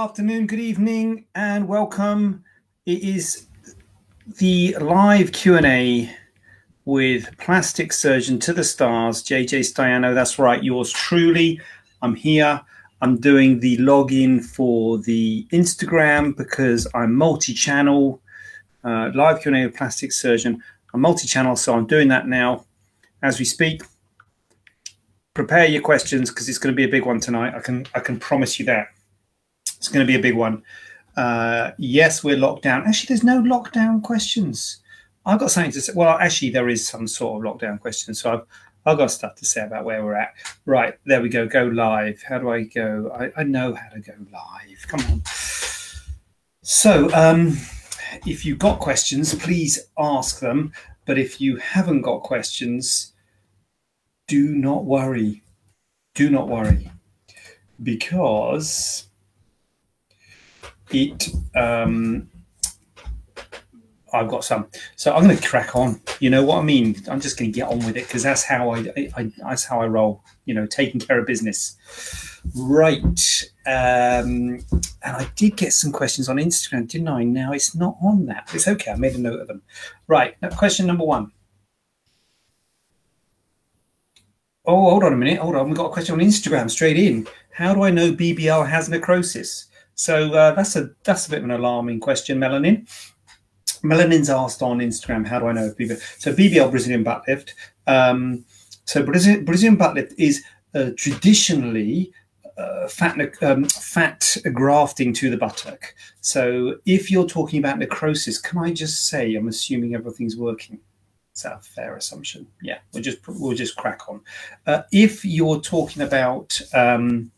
Afternoon, good evening, and welcome. It is the live Q&A with plastic surgeon to the stars, JJ Staiano. That's right, yours truly. I'm here. I'm doing the login for the Instagram because I'm multi-channel. Uh, live Q&A with plastic surgeon. I'm multi-channel, so I'm doing that now as we speak. Prepare your questions because it's going to be a big one tonight. I can I can promise you that. It's going to be a big one. Uh, yes, we're locked down. Actually, there's no lockdown questions. I've got something to say. Well, actually, there is some sort of lockdown question. So I've, I've got stuff to say about where we're at. Right, there we go. Go live. How do I go? I, I know how to go live. Come on. So, um, if you've got questions, please ask them. But if you haven't got questions, do not worry. Do not worry. Because it um I've got some. So I'm going to crack on. You know what I mean? I'm just going to get on with it because that's how I, I, I, that's how I roll. You know, taking care of business. Right. Um, and I did get some questions on Instagram, didn't I? Now it's not on that. It's okay. I made a note of them. Right. Now, question number one. Oh, hold on a minute. Hold on. We've got a question on Instagram straight in. How do I know BBL has necrosis? So uh, that's a that's a bit of an alarming question, Melanin. Melanin's asked on Instagram, how do I know if BBL? So BBL Brazilian butt lift. Um, so Brazilian, Brazilian butt lift is uh, traditionally uh, fat um, fat grafting to the buttock. So if you're talking about necrosis, can I just say I'm assuming everything's working? Is that a fair assumption? Yeah, we'll just we'll just crack on. Uh, if you're talking about um,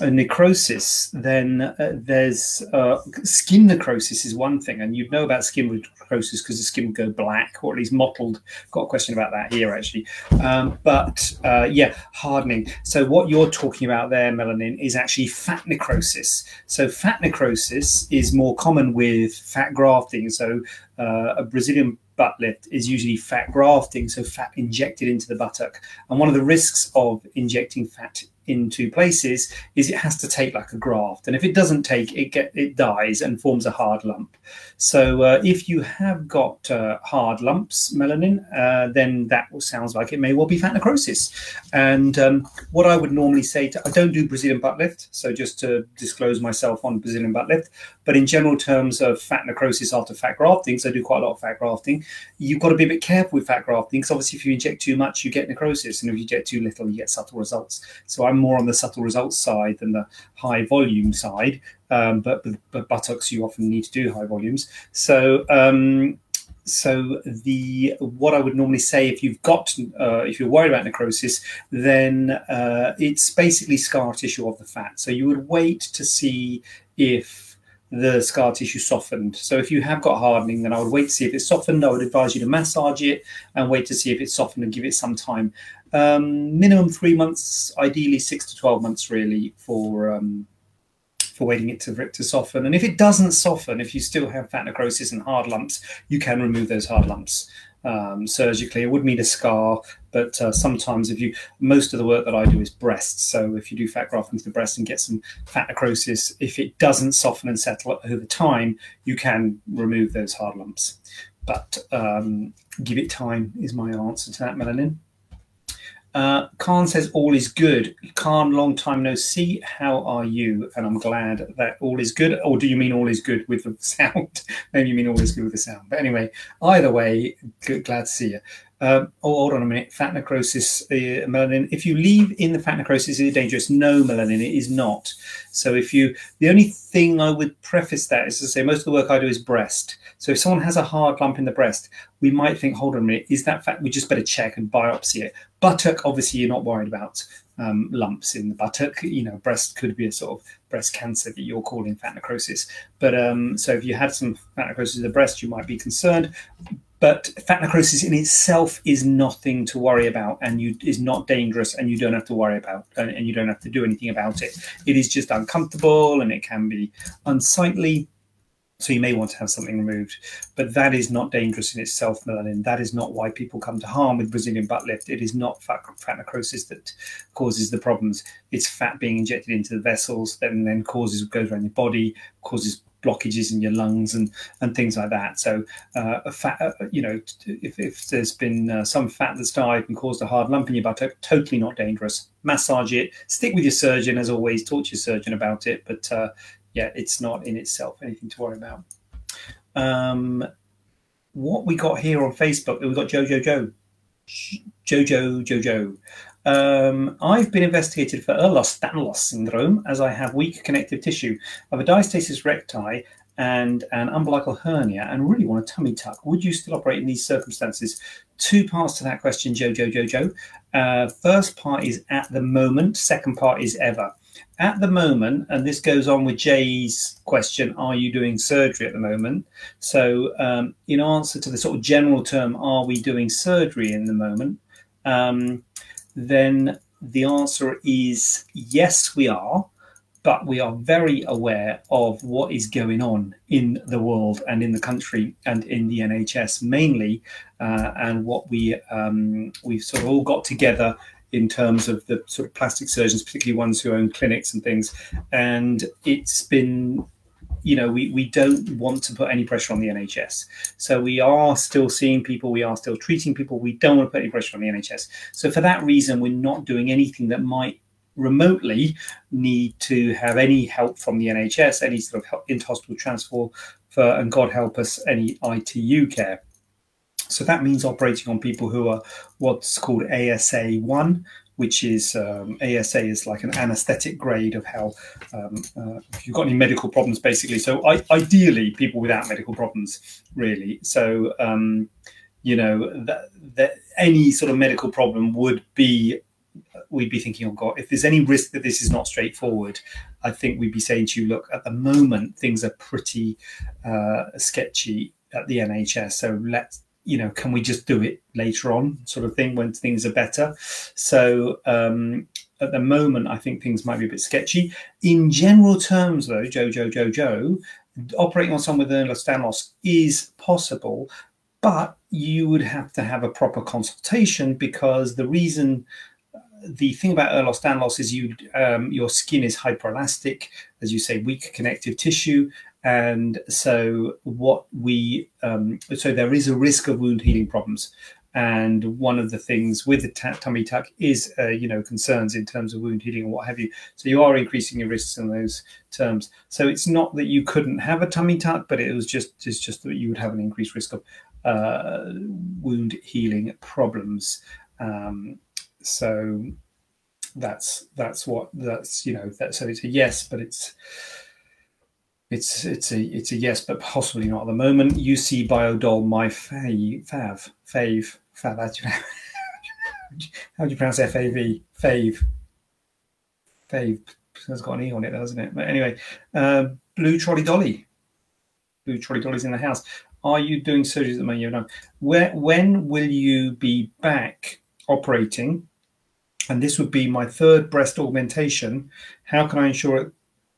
necrosis, then uh, there's uh, skin necrosis is one thing, and you'd know about skin necrosis because the skin would go black or at least mottled. Got a question about that here actually, um, but uh, yeah, hardening. So what you're talking about there, melanin, is actually fat necrosis. So fat necrosis is more common with fat grafting. So uh, a Brazilian butt lift is usually fat grafting, so fat injected into the buttock. And one of the risks of injecting fat into places is it has to take like a graft. And if it doesn't take it get it dies and forms a hard lump. So uh, if you have got uh, hard lumps melanin uh, then that sounds like it may well be fat necrosis and um, what i would normally say to i don't do brazilian butt lift so just to disclose myself on brazilian butt lift but in general terms of fat necrosis after fat grafting so i do quite a lot of fat grafting you've got to be a bit careful with fat grafting because obviously if you inject too much you get necrosis and if you inject too little you get subtle results. So i'm more on the subtle results side than the high volume side. Um, but, but, but buttocks, you often need to do high volumes. So um, so the what I would normally say if you've got uh, if you're worried about necrosis, then uh, it's basically scar tissue of the fat. So you would wait to see if the scar tissue softened. So if you have got hardening, then I would wait to see if it's softened. I would advise you to massage it and wait to see if it's softened and give it some time. Um, minimum three months, ideally six to twelve months, really for um, for waiting it to to soften. And if it doesn't soften, if you still have fat necrosis and hard lumps, you can remove those hard lumps um, surgically. It would mean a scar, but uh, sometimes if you most of the work that I do is breasts. So if you do fat graft into the breast and get some fat necrosis, if it doesn't soften and settle over time, you can remove those hard lumps. But um, give it time is my answer to that, Melanin. Uh, Khan says all is good. Khan, long time no see. How are you? And I'm glad that all is good. Or do you mean all is good with the sound? Maybe you mean all is good with the sound. But anyway, either way, good, glad to see you. Um, oh, hold on a minute. Fat necrosis, uh, melanin. If you leave in the fat necrosis, is it dangerous? No, melanin, it is not. So if you, the only thing I would preface that is to say most of the work I do is breast. So if someone has a hard lump in the breast, we might think, hold on a minute, is that fat? We just better check and biopsy it. Buttock, obviously, you're not worried about. um, lumps in the buttock. You know, breast could be a sort of breast cancer that you're calling fat necrosis. But um, so if you had some fat necrosis of the breast, you might be concerned. But fat necrosis in itself is nothing to worry about, and you is not dangerous, and you don't have to worry about, and, and you don't have to do anything about it. It is just uncomfortable, and it can be unsightly so you may want to have something removed, but that is not dangerous in itself, melanin. That is not why people come to harm with Brazilian butt lift. It is not fat, fat necrosis that causes the problems. It's fat being injected into the vessels that then causes goes around your body, causes blockages in your lungs and and things like that. So uh, a fat, uh, you know, if, if there's been uh, some fat that's died and caused a hard lump in your buttock, totally not dangerous. Massage it. Stick with your surgeon as always. Talk to your surgeon about it, but uh, yeah, it's not in itself anything to worry about. Um, what we got here on Facebook, we got Jojo Joe. Jojo Jojo. Um, I've been investigated for Ehlers-Danlos syndrome as I have weak connective tissue. I have a diastasis recti and an umbilical hernia and really want a tummy tuck. Would you still operate in these circumstances? Two parts to that question, Jojo Jojo. Uh, first part is at the moment, second part is ever at the moment, and this goes on with Jay's question, are you doing surgery at the moment? So, um, in answer to the sort of general term, are we doing surgery in the moment? Um, then the answer is yes, we are, but we are very aware of what is going on in the world and in the country and in the NHS mainly, uh, and what we um, we've sort of all got together in terms of the sort of plastic surgeons, particularly ones who own clinics and things. And it's been, you know, we, we don't want to put any pressure on the NHS. So we are still seeing people, we are still treating people. We don't want to put any pressure on the NHS. So for that reason, we're not doing anything that might remotely need to have any help from the NHS, any sort of inter-hospital transfer, for, and God help us, any ITU care. So that means operating on people who are what's called ASA one, which is um, ASA is like an anesthetic grade of how um, uh, if you've got any medical problems, basically. So I, ideally, people without medical problems, really. So um, you know that, that any sort of medical problem would be we'd be thinking, oh God, if there's any risk that this is not straightforward, I think we'd be saying to you, look, at the moment things are pretty uh, sketchy at the NHS, so let's you know, can we just do it later on, sort of thing, when things are better? So um, at the moment, I think things might be a bit sketchy. In general terms, though, Jojo Jojo, operating on someone with Ehlers-Danlos is possible, but you would have to have a proper consultation because the reason the thing about Ehlers-Danlos is you um, your skin is hyperelastic, as you say, weak connective tissue, and so what we um, so there is a risk of wound healing problems. And one of the things with the t- tummy tuck is uh, you know concerns in terms of wound healing and what have you. So you are increasing your risks in those terms. So it's not that you couldn't have a tummy tuck but it was just it's just that you would have an increased risk of uh, wound healing problems. Um, so that's that's what that's you know that so it's a yes but it's it's it's a it's a yes, but possibly not at the moment. UC Biodol, my fave, fav, fave, fav. How do you, how do you pronounce F A V? Fave, fave. Has got an e on it, doesn't it? But anyway, uh, blue trolley dolly, blue trolley dolly's in the house. Are you doing surgeries at the moment? No. Where when will you be back operating? And this would be my third breast augmentation. How can I ensure it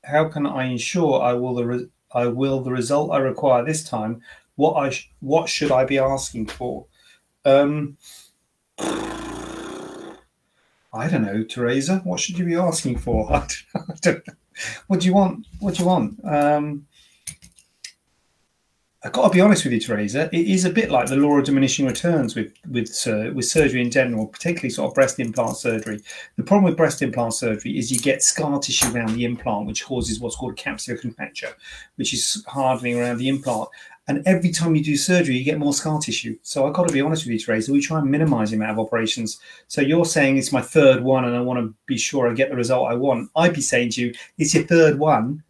how can I ensure I will the re- I will the result I require this time? What I sh- what should I be asking for? Um, I don't know, Teresa. What should you be asking for? I don't, I don't what do you want? What do you want? Um, I've got to be honest with you, Teresa. It is a bit like the law of diminishing returns with with uh, with surgery in general, particularly sort of breast implant surgery. The problem with breast implant surgery is you get scar tissue around the implant, which causes what's called capsular contracture, which is hardening around the implant. And every time you do surgery, you get more scar tissue. So I've got to be honest with you, Teresa. We try and minimize the amount of operations. So you're saying it's my third one, and I want to be sure I get the result I want. I'd be saying to you, it's your third one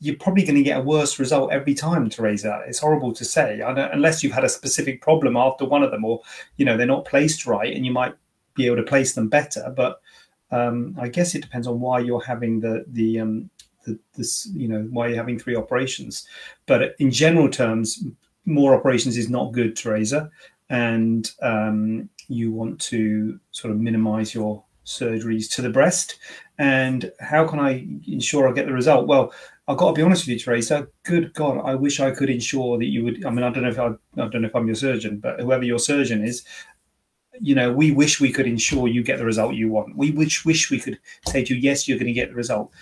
you're probably going to get a worse result every time, Teresa. It's horrible to say, unless you've had a specific problem after one of them, or you know they're not placed right, and you might be able to place them better. But Um, I guess it depends on why you're having the the um, the, this you know why you're having three operations. But in general terms, more operations is not good, Teresa, and um, you want to sort of minimize your surgeries to the breast. And how can I ensure I get the result? Well, I've got to be honest with you, Teresa. Good God, I wish I could ensure that you would. I mean, I don't know if I, I don't know if I'm your surgeon, but whoever your surgeon is, you know, we wish we could ensure you get the result you want. We wish wish we could say to you, yes, you're going to get the result.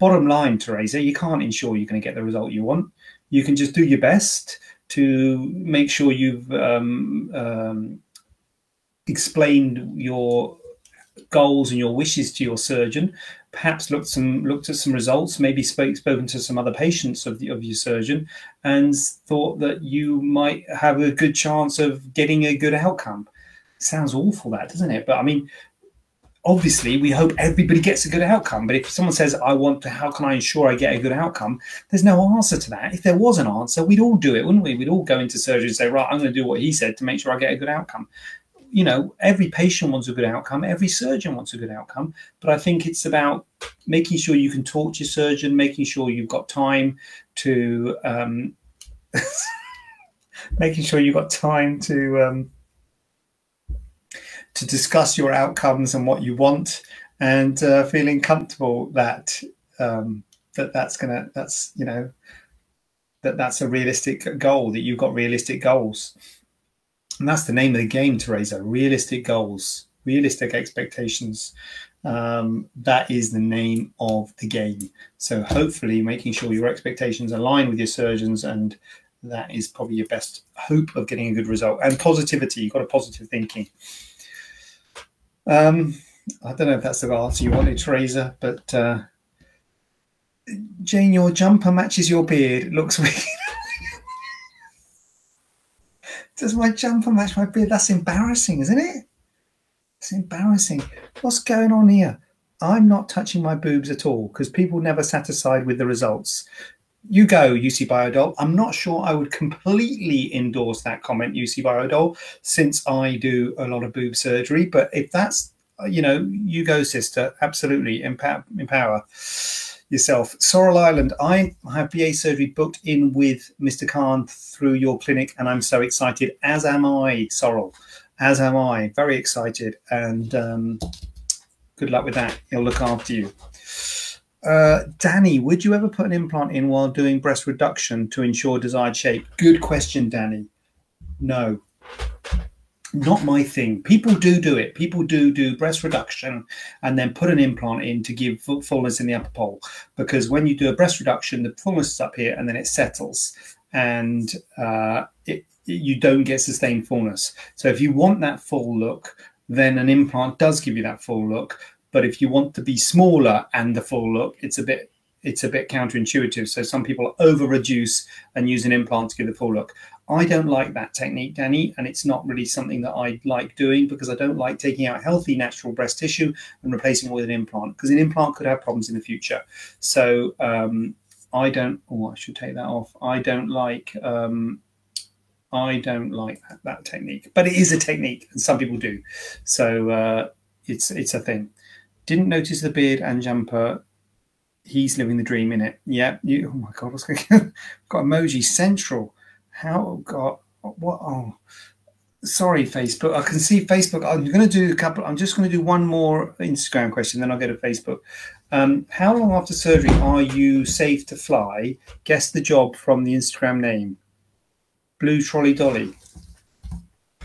Bottom line, Teresa, you can't ensure you're going to get the result you want. You can just do your best to make sure you've um, um, explained your goals and your wishes to your surgeon perhaps looked some looked at some results maybe spoke spoken to some other patients of the of your surgeon and thought that you might have a good chance of getting a good outcome. Sounds awful that doesn't it? But i mean obviously we hope everybody gets a good outcome but if someone says i want to how can i ensure i get a good outcome? there's no answer to that. If there was an answer we'd all do it wouldn't we? We'd all go into surgery and say right i'm going to do what he said to make sure i get a good outcome you know every patient wants a good outcome every surgeon wants a good outcome but i think it's about making sure you can talk to your surgeon making sure you've got time to um, making sure you've got time to um, to discuss your outcomes and what you want, and uh, feeling comfortable that um, that that's gonna that's you know that that's a realistic goal that you've got realistic goals, and that's the name of the game, Teresa. Realistic goals, realistic expectations. Um, that is the name of the game. So hopefully, making sure your expectations align with your surgeons and that is probably your best hope of getting a good result and positivity you've got a positive thinking um, I don't know if that's the answer you wanted, Teresa, but uh, Jane, your jumper matches your beard. It looks weird. Does my jumper match my beard? That's embarrassing, isn't it? It's embarrassing. What's going on here? I'm not touching my boobs at all because people never satisfied with the results. You go, UC Biodole. I'm not sure I would completely endorse that comment, UC Biodole, since I do a lot of boob surgery. But if that's, you know, you go, sister. Absolutely. Empower, empower yourself. Sorrel Island, I have BA surgery booked in with Mr. Khan through your clinic, and I'm so excited, as am I, Sorrel. As am I. Very excited. And um, good luck with that. He'll look after you. Uh, Danny, would you ever put an implant in while doing breast reduction to ensure desired shape? Good question, Danny. No, not my thing. People do do it. People do do breast reduction and then put an implant in to give fullness in the upper pole. Because when you do a breast reduction, the fullness is up here and then it settles, and uh, it, you don't get sustained fullness. So if you want that full look, then an implant does give you that full look. But if you want to be smaller and the full look, it's a bit it's a bit counterintuitive. So some people over reduce and use an implant to give the full look. I don't like that technique, Danny, and it's not really something that I like doing because I don't like taking out healthy natural breast tissue and replacing it with an implant because an implant could have problems in the future. So um, I don't. Oh, I should take that off. I don't like. Um, I don't like that, that, technique, but it is a technique, and some people do. So uh, it's it's a thing. Didn't notice the beard and jumper. He's living the dream in it. Yeah. You, oh my god, what's going on? Got emoji central. How got what? Oh, sorry, Facebook. I can see Facebook. I'm going to do a couple. I'm just going to do one more Instagram question, then I'll go to Facebook. Um, how long after surgery are you safe to fly? Guess the job from the Instagram name. Blue Trolley Dolly.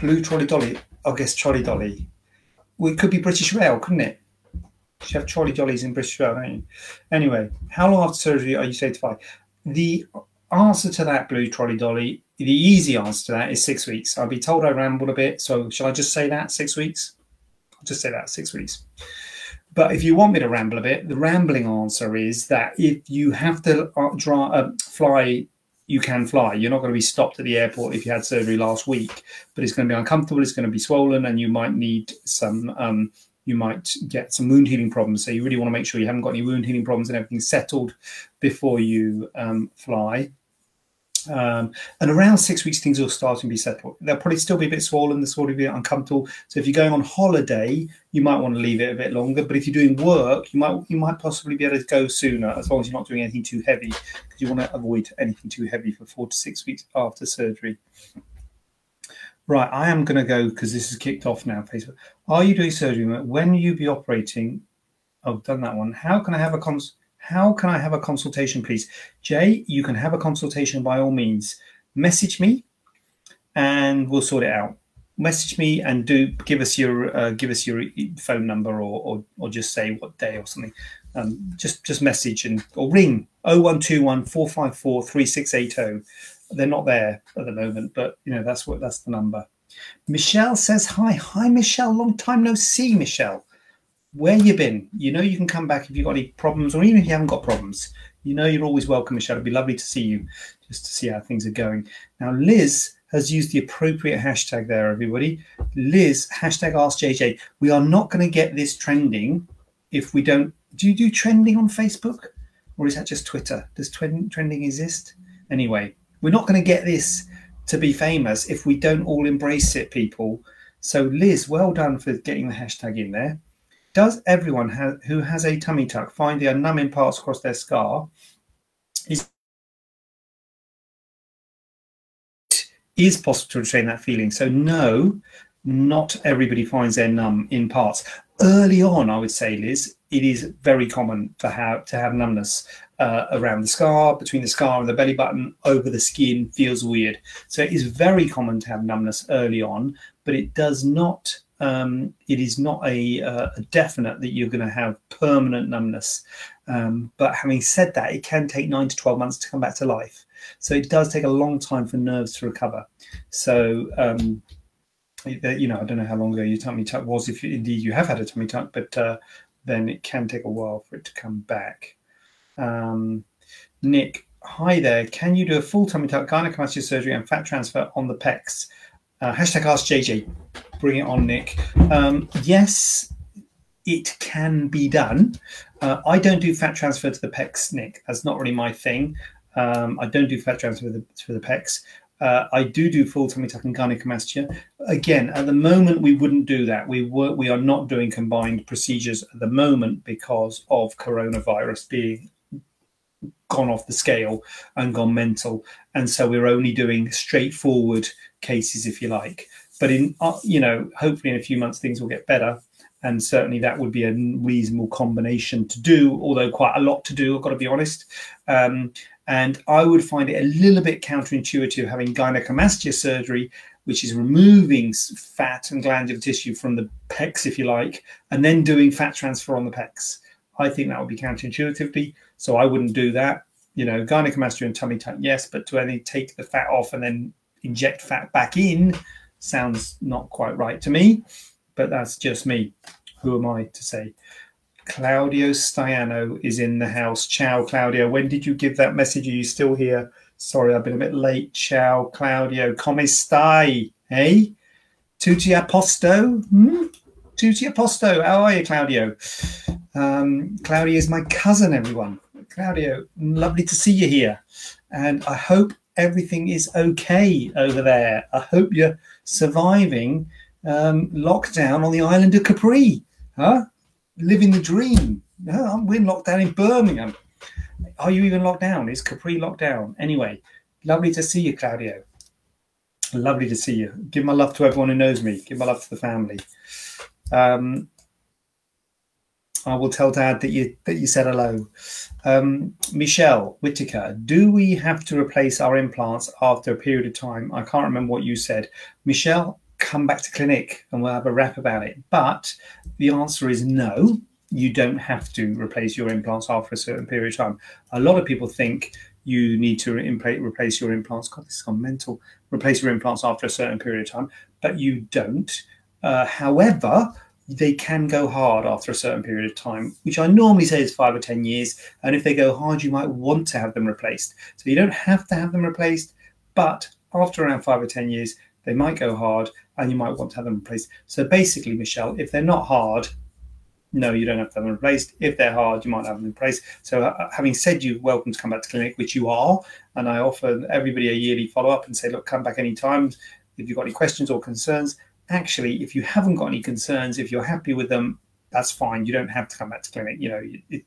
Blue Trolley Dolly. I guess Trolley Dolly. It could be British Rail, couldn't it? You have trolley dollies in British Rail, don't you? Anyway, how long after surgery are you safe to fly? The answer to that, Blue Trolley Dolly, the easy answer to that is six weeks. I'll be told I rambled a bit, so shall I just say that six weeks? I'll just say that six weeks. But if you want me to ramble a bit, the rambling answer is that if you have to uh, draw, uh, fly, you can fly. You're not going to be stopped at the airport if you had surgery last week, but it's going to be uncomfortable. It's going to be swollen, and you might need some um, you might get some wound healing problems. So you really want to make sure you haven't got any wound healing problems and everything's settled before you um, fly. Um, and around six weeks, things will start to be settled. They'll probably still be a bit swollen, they'll be a bit uncomfortable. So if you're going on holiday, you might want to leave it a bit longer. But if you're doing work, you might you might possibly be able to go sooner, as long as you're not doing anything too heavy, because you want to avoid anything too heavy for four to six weeks after surgery. Right, I am going to go because this is kicked off now. Facebook. Are you doing surgery? When you be operating? I've done that one. How can I have a cons? How can I have a consultation, please? Jay, you can have a consultation by all means. Message me, and we'll sort it out. Message me and do give us your uh, give us your phone number or, or or just say what day or something. Um, just just message and or ring 0121 454 3680 they're not there at the moment, but you know that's what that's the number. Michelle says hi. Hi, Michelle. Long time no see, Michelle. Where you been? You know you can come back if you've got any problems, or even if you haven't got problems. You know you're always welcome, Michelle. It'd be lovely to see you, just to see how things are going. Now, Liz has used the appropriate hashtag there, everybody. Liz, hashtag Ask JJ. We are not going to get this trending if we don't. Do you do trending on Facebook? Or is that just Twitter? Does trending exist? Anyway, we're not going to get this to be famous if we don't all embrace it, people. So, Liz, well done for getting the hashtag in there. Does everyone ha- who has a tummy tuck find the numbing parts across their scar is is possible to retain that feeling? So, no, not everybody finds their numb in parts. Early on, I would say, Liz, it is very common for have to have numbness uh, around the scar, between the scar and the belly button, over the skin, feels weird. So it is very common to have numbness early on, but it does not. Um, it is not a, uh, a, definite that you're going to have permanent numbness. Um, but having said that, it can take nine to 12 months to come back to life. So it does take a long time for nerves to recover. So, um, you know, I don't know how long ago your tummy tuck was, if indeed you have had a tummy tuck, but uh, then it can take a while for it to come back. Um, Nick, hi there. Can you do a full tummy tuck, gynecomastia surgery, and fat transfer on the pecs? Uh, hashtag ask JJ. Bring it on, Nick. Um, yes, it can be done. Uh, I don't do fat transfer to the pecs, Nick. That's not really my thing. Um, I don't do fat transfer to the, to the pecs. Uh, I do do full tummy tuck and gynecomastia. Again, at the moment, we wouldn't do that. We were, we are not doing combined procedures at the moment because of coronavirus being gone off the scale and gone mental and so we're only doing straightforward cases if you like but in uh, you know hopefully in a few months things will get better. And certainly that would be a reasonable combination to do although quite a lot to do i've got to be honest. Um, and i would find it a little bit counterintuitive having gynecomastia surgery which is removing fat and glandular tissue from the pecs if you like and then doing fat transfer on the pecs. I think that would be counterintuitively so I wouldn't do that. You know, gynecomastia and tummy tuck, yes, but to only take the fat off and then inject fat back in sounds not quite right to me. But that's just me. Who am I to say? Claudio Staiano is in the house. Ciao, Claudio. When did you give that message? Are you still here? Sorry, I've been a bit late. Ciao, Claudio. Come stai? Hey? Tutti a posto? Hmm? Tutti a posto. How are you, Claudio? Um, Claudio is my cousin, everyone. Claudio, lovely to see you here. And I hope everything is okay over there. I hope you're surviving um, lockdown on the island of Capri. Huh? Living the dream. No, we're locked down in Birmingham. Are you even locked down? Is Capri locked down? Anyway, lovely to see you, Claudio. Lovely to see you. Give my love to everyone who knows me. Give my love to the family. Um, I will tell Dad that you that you said hello. Um, Michelle Whitaker, do we have to replace our implants after a period of time? I can't remember what you said. Michelle, come back to clinic and we'll have a rap about it. But the answer is no. You don't have to replace your implants after a certain period of time. A lot of people think you need to replace your implants. God, this is gone mental. Replace your implants after a certain period of time, but you don't. Uh, however, they can go hard after a certain period of time, which I normally say is five or 10 years. And if they go hard, you might want to have them replaced. So you don't have to have them replaced, but after around five or 10 years, they might go hard and you might want to have them replaced. So basically, Michelle, if they're not hard, no, you don't have to have them replaced. If they're hard, you might have them replaced. So, uh, having said you're welcome to come back to clinic, which you are, and I offer everybody a yearly follow up and say, look, come back anytime if you've got any questions or concerns. Actually, if you haven't got any concerns, if you're happy with them, that's fine. You don't have to come back to clinic. You know, it,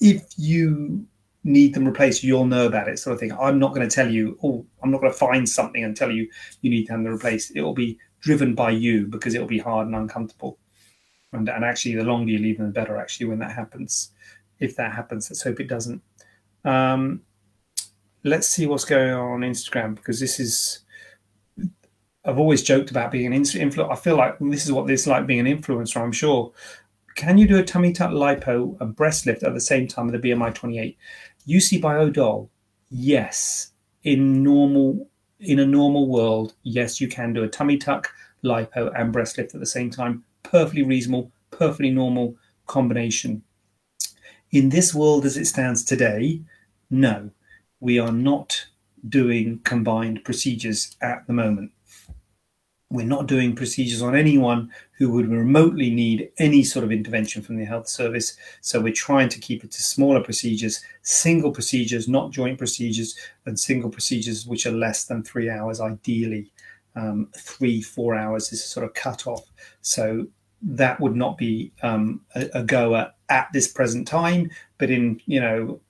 if you need them replaced, you'll know about it, sort of thing. I'm not going to tell you, oh, I'm not going to find something and tell you you need to have them replaced. It will be driven by you because it will be hard and uncomfortable. And, and actually, the longer you leave them, the better, actually, when that happens. If that happens, let's hope it doesn't. Um, let's see what's going on on Instagram because this is. I've always joked about being an influencer. I feel like this is what it's like being an influencer. I'm sure. Can you do a tummy tuck lipo and breast lift at the same time with a BMI 28? UC Biodol, yes. In normal, in a normal world, yes, you can do a tummy tuck, lipo, and breast lift at the same time. Perfectly reasonable, perfectly normal combination. In this world as it stands today, no, we are not doing combined procedures at the moment. We're not doing procedures on anyone who would remotely need any sort of intervention from the health service. So we're trying to keep it to smaller procedures, single procedures, not joint procedures, and single procedures which are less than three hours, ideally. Um, three, four hours is a sort of cut off. So that would not be um, a, a goer at this present time, but in, you know,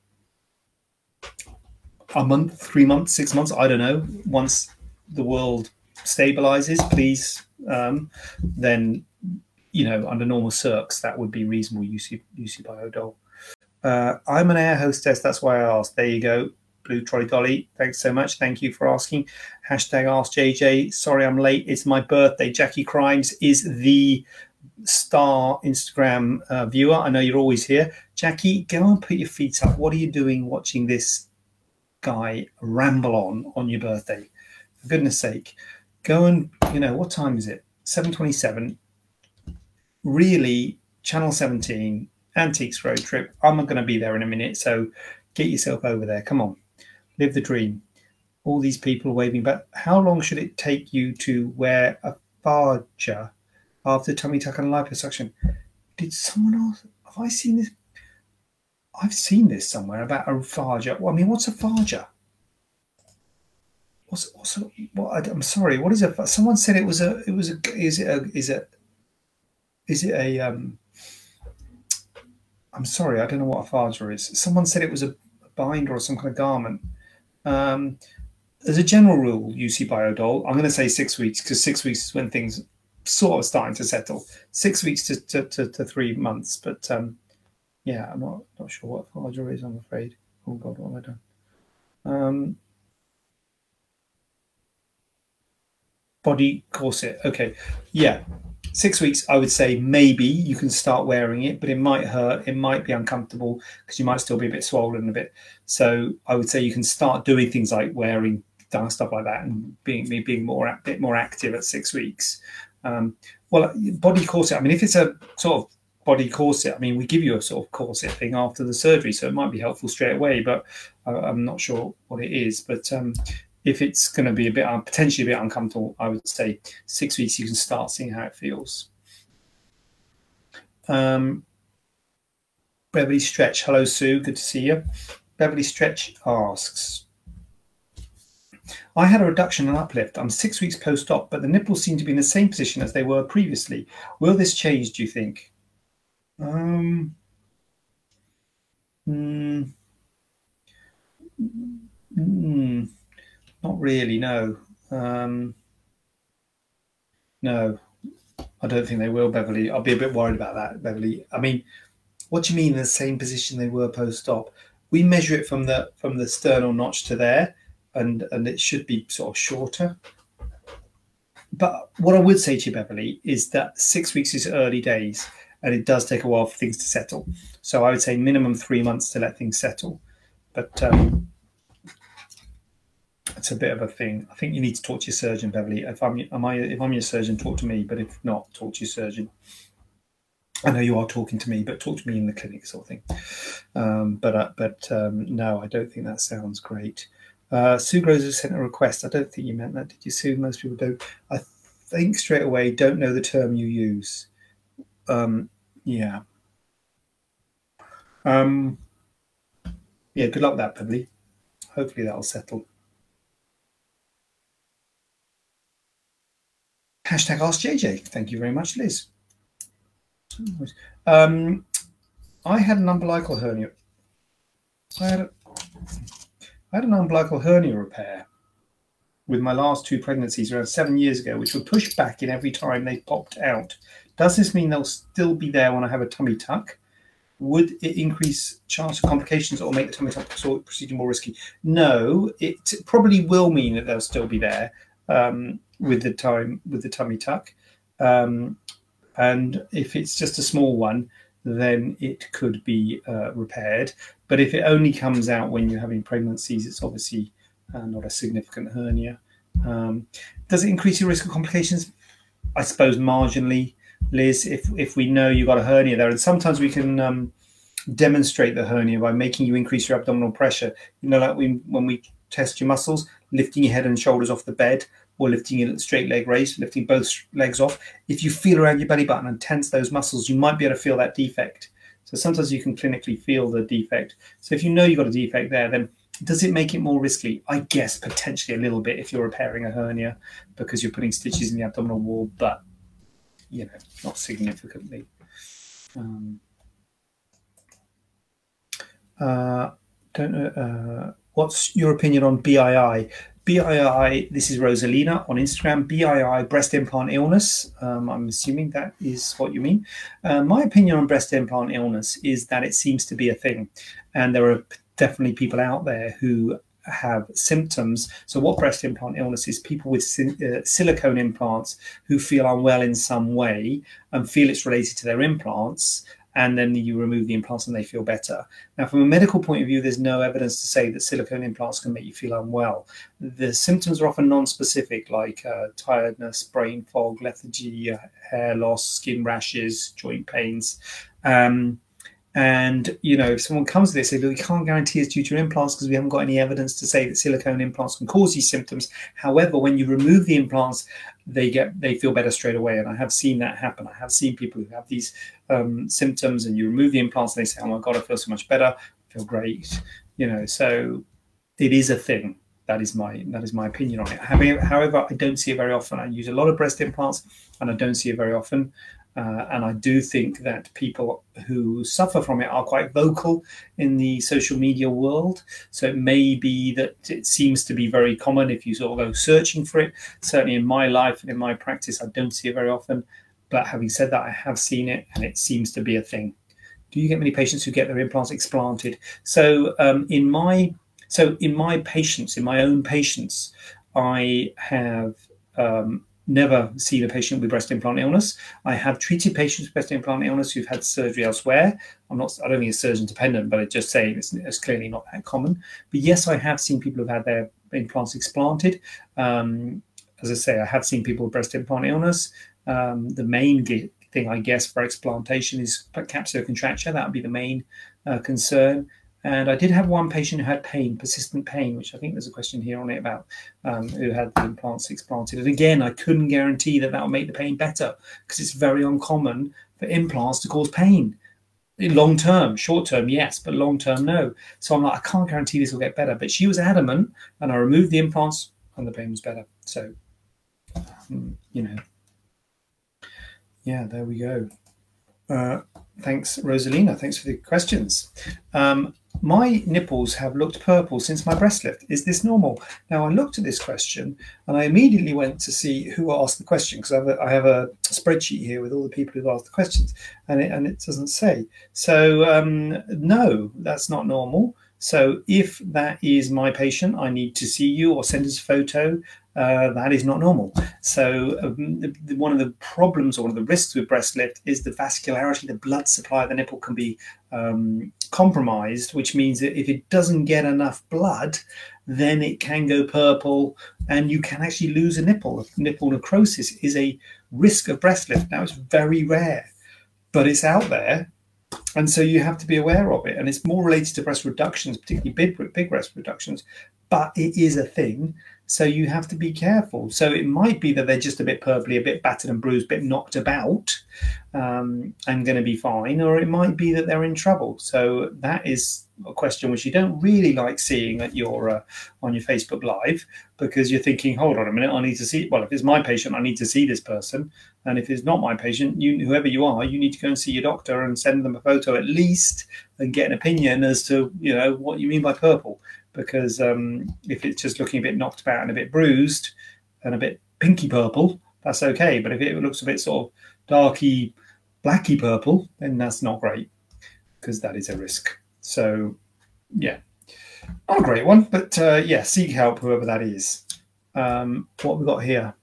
a month, three months, six months, I don't know, once the world stabilizes, please, um, then you know under normal circs that would be reasonable UC UC Biodol. Uh, I'm an air hostess, that's why I asked. There you go, Blue Trolley Dolly. Thanks so much. Thank you for asking. Hashtag Ask JJ. Sorry I'm late. It's my birthday. Jackie Crimes is the star Instagram uh, viewer. I know you're always here. Jackie, go and put your feet up. What are you doing watching this guy ramble on on your birthday? For goodness sake go and you know what time is it? 727 really channel 17 antiques road trip. I'm not going to be there in a minute so get yourself over there. Come on. Live the dream. All these people waving but how long should it take you to wear a farja after tummy tuck and liposuction? Did someone else have i seen this? I've seen this somewhere about a farja well, i mean what's a farja what's, what, I'm sorry. What is it? Someone said it was a. It was a. Is it a? Is it? Is it a? Um, I'm sorry. I don't know what a farja is. Someone said it was a binder or some kind of garment. Um, as a general rule, UC Biodol, I'm going to say six weeks because six weeks is when things sort of starting to settle. Six weeks to, to, to, to three months. But um, yeah, I'm not, not sure what farja is, I'm afraid. Oh, God, what have I done? Um, body corset. Okay, yeah, six weeks. I would say maybe you can start wearing it, but it might hurt. It might be uncomfortable because you might still be a bit swollen a bit. So I would say you can start doing things like wearing stuff like that and being me being more a bit more active at six weeks. Um, well, body corset. I mean, if it's a sort of body corset, I mean, we give you a sort of corset thing after the surgery, so it might be helpful straight away. But I'm not sure what it is. But um, if it's going to be a bit potentially a bit uncomfortable, I would say six weeks you can start seeing how it feels. Um, Beverly Stretch, hello Sue, good to see you. Beverly Stretch asks, I had a reduction and uplift. I'm six weeks post op, but the nipples seem to be in the same position as they were previously. Will this change, do you think? Um, mm, mm, not really, no. Um, no, I don't think they will, Beverly. I'll be a bit worried about that, Beverly. I mean, what do you mean in the same position they were post-op? We measure it from the from the sternal notch to there, and and it should be sort of shorter. But what I would say to you, Beverly, is that six weeks is early days, and it does take a while for things to settle. So I would say minimum three months to let things settle. But um, it's a bit of a thing. I think you need to talk to your surgeon, Beverly. If I'm, am I, if I'm your surgeon, talk to me. But if not, talk to your surgeon. I know you are talking to me, but talk to me in the clinic, sort of thing. Um, but uh, but um, no, I don't think that sounds great. Uh, Sue Groves has sent a request. I don't think you meant that, did you, Sue? Most people don't. I think straight away don't know the term you use. Um, yeah, Um, yeah, good luck with that, Beverly. Hopefully that'll settle. Hashtag Ask JJ. Thank you very much, Liz. Um, I had an umbilical hernia. I had, a, I had an umbilical hernia repair with my last two pregnancies around seven years ago, which were pushed back in every time they popped out. Does this mean they'll still be there when I have a tummy tuck? Would it increase chance of complications or make the tummy tuck procedure more risky? No, it probably will mean that they'll still be there um, with the time with the tummy tuck. Um, and if it's just a small one, then it could be uh, repaired. But if it only comes out when you're having pregnancies, it's obviously uh, not a significant hernia. Um, does it increase your risk of complications? I suppose marginally, Liz. If if we know you've got a hernia there, and sometimes we can um, demonstrate the hernia by making you increase your abdominal pressure. You know, like we, when we test your muscles, lifting your head and shoulders off the bed, or lifting it at straight leg raise, lifting both legs off. If you feel around your belly button and tense those muscles, you might be able to feel that defect. So sometimes you can clinically feel the defect. So if you know you've got a defect there, then does it make it more risky? I guess potentially a little bit if you're repairing a hernia because you're putting stitches in the abdominal wall, but you know, not significantly. Um, uh, don't know. Uh, what's your opinion on BII? BII, this is Rosalina on Instagram, BII, breast implant illness. Um, I'm assuming that is what you mean. Uh, my opinion on breast implant illness is that it seems to be a thing. And there are definitely people out there who have symptoms. So, what breast implant illness is? People with uh, silicone implants who feel unwell in some way and feel it's related to their implants and then you remove the implants and they feel better. Now, from a medical point of view, there's no evidence to say that silicone implants can make you feel unwell. The symptoms are often non-specific, like uh, tiredness, brain fog, lethargy, uh, hair loss, skin rashes, joint pains. Um, and you know, if someone comes to this, they say, "We can't guarantee it's due to implants because we haven't got any evidence to say that silicone implants can cause these symptoms." However, when you remove the implants, they get they feel better straight away, and I have seen that happen. I have seen people who have these um, symptoms, and you remove the implants, and they say, "Oh my god, I feel so much better. I feel great." You know, so it is a thing. That is my that is my opinion on it. However, I don't see it very often. I use a lot of breast implants, and I don't see it very often. Uh, and I do think that people who suffer from it are quite vocal in the social media world. So it may be that it seems to be very common if you sort of go searching for it. Certainly in my life and in my practice, I don't see it very often. But having said that, I have seen it and it seems to be a thing. Do you get many patients who get their implants explanted? So um, in my so in my patients, in my own patients, I have um, never seen a patient with breast implant illness. I have treated patients with breast implant illness who've had surgery elsewhere. I'm not, I don't think it's surgeon dependent, but I just say it's, it's, clearly not that common. But yes, I have seen people who've had their implants explanted. Um, as I say, I have seen people with breast implant illness. Um, the main thing, I guess, for explantation is capsular contracture. That would be the main uh, concern. And I did have one patient who had pain, persistent pain, which I think there's a question here on it about um, who had the implants explanted. And again, I couldn't guarantee that that would make the pain better because it's very uncommon for implants to cause pain. Long term, short term, yes, but long term, no. So I'm like, I can't guarantee this will get better. But she was adamant, and I removed the implants, and the pain was better. So, um, you know, yeah, there we go. Uh, thanks, Rosalina. Thanks for the questions. Um, my nipples have looked purple since my breast lift. Is this normal? Now, I looked at this question and I immediately went to see who asked the question because I, have have a spreadsheet here with all the people who've asked the questions and it, and it doesn't say. So, um, no, that's not normal. So, if that is my patient, I need to see you or send us a photo uh, that is not normal. So, um, one of the problems or one of the risks with breast lift is the vascularity, the blood supply of the nipple can be um, compromised, which means that if it doesn't get enough blood, then it can go purple and you can actually lose a nipple. Nipple necrosis is a risk of breast lift. Now, it's very rare, but it's out there. And so you have to be aware of it. And it's more related to breast reductions, particularly big, big breast reductions, but it is a thing So you have to be careful. So it might be that they're just a bit purpley, a bit battered and bruised, a bit knocked about, um, and going to be fine, or it might be that they're in trouble. So that is question which you don't really like seeing at your uh, on your Facebook Live because you're thinking, hold on a minute, I need to see. Well, if it's my patient, I need to see this person, and if it's not my patient, you whoever you are, you need to go and see your doctor and send them a photo at least and get an opinion as to you know what you mean by purple because um, if it's just looking a bit knocked about and a bit bruised and a bit pinky purple, that's okay. But if it looks a bit sort of darky, blacky purple, then that's not great because that is a risk. So, yeah, not a great one, but uh, yeah, seek help, whoever that is. Um, what we got here?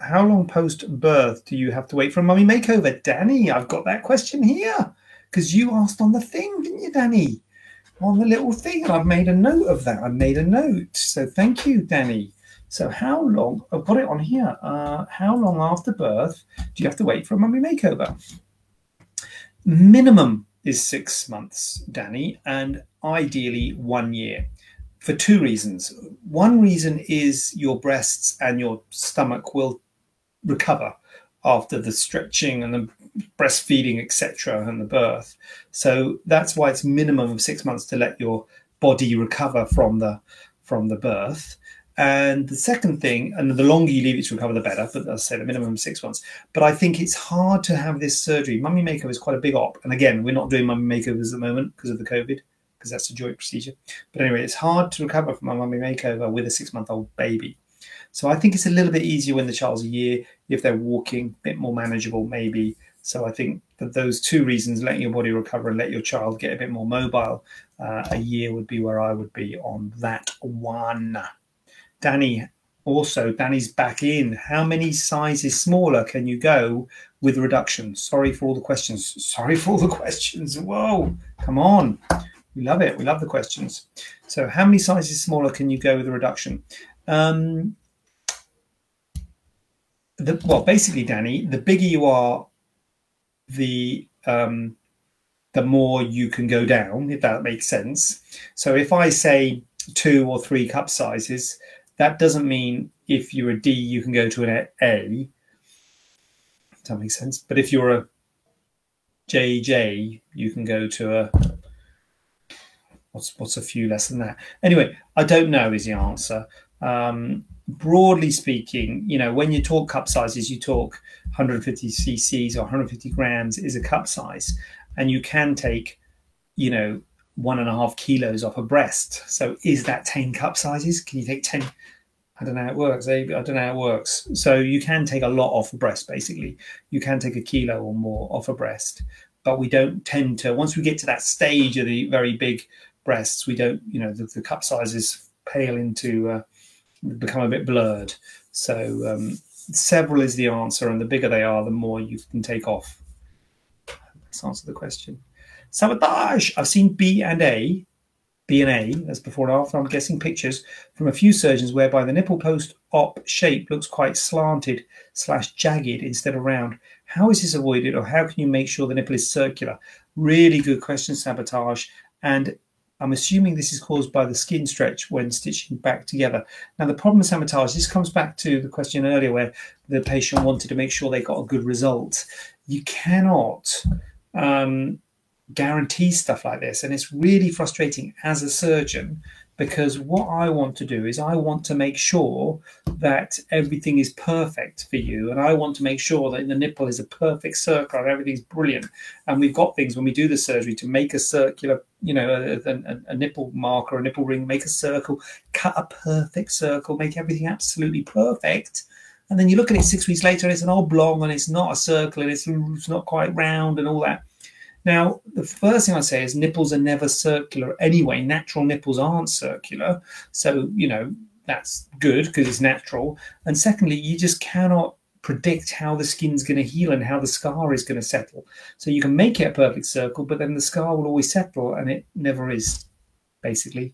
How long post birth do you have to wait for a mummy makeover? Danny, I've got that question here because you asked on the thing, didn't you, Danny? on the little thing. I've made a note of that. I made a note. So thank you, Danny. So how long? I've got it on here. Uh, how long after birth do you have to wait for a mummy makeover? Minimum is six months, Danny, and ideally one year for two reasons. One reason is your breasts and your stomach will recover after the stretching and the breastfeeding, etc., and the birth. So that's why it's minimum of six months to let your body recover from the from the birth. And the second thing, and the longer you leave it to recover, the better. But as I said, a minimum six months. But I think it's hard to have this surgery. Mummy makeover is quite a big op. And again, we're not doing mummy makeovers at the moment because of the COVID, because that's a joint procedure. But anyway, it's hard to recover from a mummy makeover with a six month old baby. So I think it's a little bit easier when the child's a year, if they're walking, a bit more manageable, maybe. So I think that those two reasons, letting your body recover and let your child get a bit more mobile, uh, a year would be where I would be on that one. Danny, also, Danny's back in. How many sizes smaller can you go with reduction? Sorry for all the questions. Sorry for all the questions. Whoa, come on. We love it. We love the questions. So, how many sizes smaller can you go with a reduction? Um, the, well, basically, Danny, the bigger you are, the um, the more you can go down, if that makes sense. So if I say two or three cup sizes, that doesn't mean if you're a D, you can go to an A. That makes sense? But if you're a JJ, you can go to a what's what's a few less than that. Anyway, I don't know is the answer. Um, broadly speaking, you know, when you talk cup sizes, you talk 150 cc's or 150 grams is a cup size, and you can take, you know, one and a half kilos off a breast. So is that 10 cup sizes? Can you take 10? I don't know how it works. I don't know how it works. So you can take a lot off a breast, basically. You can take a kilo or more off a breast, but we don't tend to, once we get to that stage of the very big breasts, we don't, you know, the, the cup sizes pale into, uh, become a bit blurred. So um, several is the answer, and the bigger they are, the more you can take off. Let's answer the question. Sabotage. I've seen B and A, B and A, that's before and after. I'm guessing pictures from a few surgeons whereby the nipple post op shape looks quite slanted slash jagged instead of round. How is this avoided, or how can you make sure the nipple is circular? Really good question, sabotage. And I'm assuming this is caused by the skin stretch when stitching back together. Now, the problem with sabotage, this comes back to the question earlier where the patient wanted to make sure they got a good result. You cannot um, guarantee stuff like this. And it's really frustrating as a surgeon because what I want to do is I want to make sure that everything is perfect for you, and I want to make sure that the nipple is a perfect circle and everything's brilliant. And we've got things when we do the surgery to make a circular, you know, a, a, a nipple marker, a nipple ring, make a circle, cut a perfect circle, make everything absolutely perfect. And then you look at it six weeks later, and it's an oblong, and it's not a circle, and it's, it's not quite round, and all that. Now, the first thing I say is nipples are never circular anyway. Natural nipples aren't circular. So, you know, that's good because it's natural. And secondly, you just cannot predict how the skin's going to heal and how the scar is going to settle. So you can make it a perfect circle, but then the scar will always settle and it never is, basically.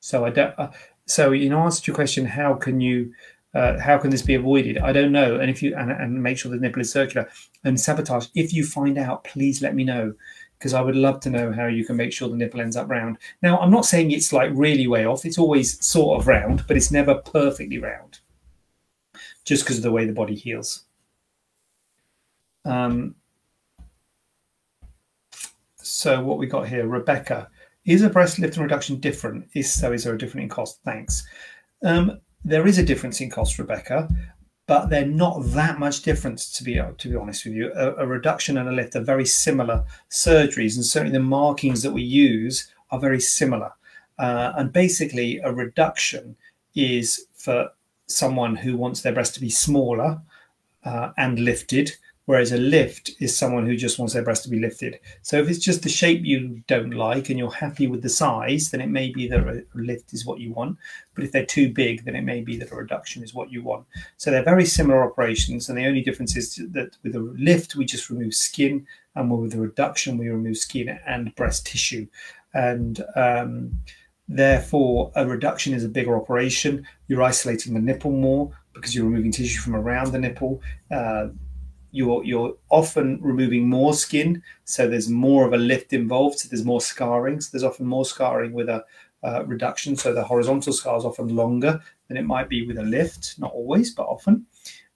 So I don't. Uh, so in answer to your question, how can you uh, how can this be avoided? I don't know. And if you and, and make sure the nipple is circular and sabotage. If you find out, please let me know. because I would love to know how you can make sure the nipple ends up round. Now, I'm not saying it's like really way off. It's always sort of round, but it's never perfectly round, just because of the way the body heals. Um, so what we got here, Rebecca, is a breast lift and reduction different? Is so? Is there a difference in cost? Thanks. Um, there is a difference in cost, Rebecca, but they're not that much difference to be to be honest with you. A, a reduction and a lift are very similar surgeries, and certainly the markings that we use are very similar. Uh, and basically, a reduction is for someone who wants their breast to be smaller uh, and lifted, Whereas a lift is someone who just wants their breast to be lifted. So if it's just the shape you don't like and you're happy with the size, then it may be that a lift is what you want. But if they're too big, then it may be that a reduction is what you want. So they're very similar operations. And the only difference is that with a lift, we just remove skin. And with a reduction, we remove skin and breast tissue. And um, therefore, a reduction is a bigger operation. You're isolating the nipple more because you're removing tissue from around the nipple. Uh, you're you're often removing more skin, so there's more of a lift involved. So there's more scarring. So there's often more scarring with a uh, reduction. So the horizontal scar is often longer than it might be with a lift. Not always, but often.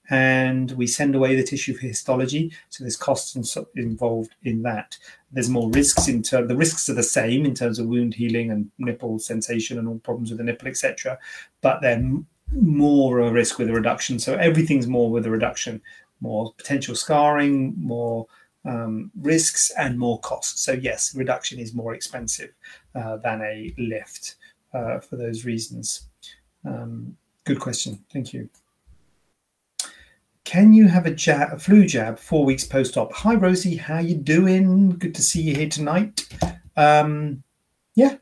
And we send away the tissue for histology. So there's costs involved in that. There's more risks in terms. The risks are the same in terms of wound healing and nipple sensation and all problems with the nipple, etc. But then more a risk with a reduction. So everything's more with a reduction more potential scarring, more um, risks, and more costs. So, yes, reduction is more expensive uh, than a lift uh, for those reasons. Um, good question. Thank you. Can you have a, jab, a flu jab four weeks post-op? Hi, Rosie. How you doing? Good to see you here tonight. Um, yeah.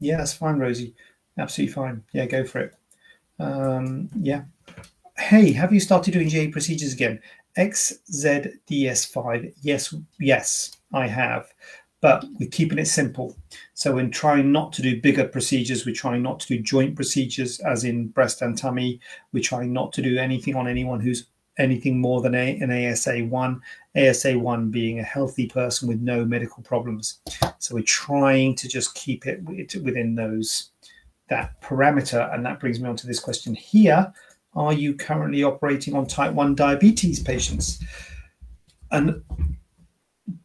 Yeah, that's fine, Rosie. Absolutely fine. Yeah, go for it. Um, yeah, hey, have you started doing GA procedures again? XZDS5. Yes, yes, I have. But we're keeping it simple. So we're trying not to do bigger procedures. We're trying not to do joint procedures, as in breast and tummy. We're trying not to do anything on anyone who's anything more than a, an ASA1. ASA1 being a healthy person with no medical problems. So we're trying to just keep it within those that parameter. And that brings me on to this question here are you currently operating on type 1 diabetes patients? And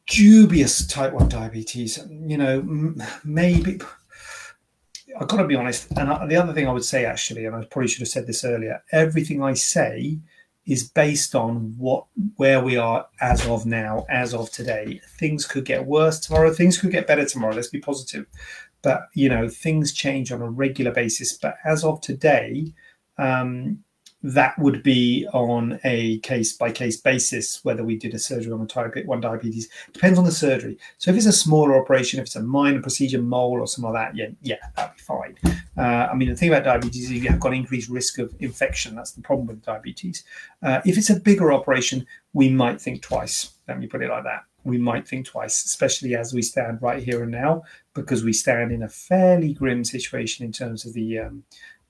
dubious type 1 diabetes, you know, maybe. I've got to be honest. And the other thing I would say, actually, and I probably should have said this earlier everything I say is based on what where we are as of now, as of today. Things could get worse tomorrow, things could get better tomorrow. Let's be positive. But you know, things change on a regular basis. But as of today, um, that would be on a case by case basis whether we did a surgery on a type 1 diabetes. Depends on the surgery. So if it's a smaller operation if it's a minor procedure mole or something like that yeah yeah that'd be fine. Uh, i mean the thing about diabetes is you have got increased risk of infection. That's the problem with diabetes. Uh, if it's a bigger operation we might think twice. Let me put it like that. We might think twice especially as we stand right here and now because we stand in a fairly grim situation in terms of the um,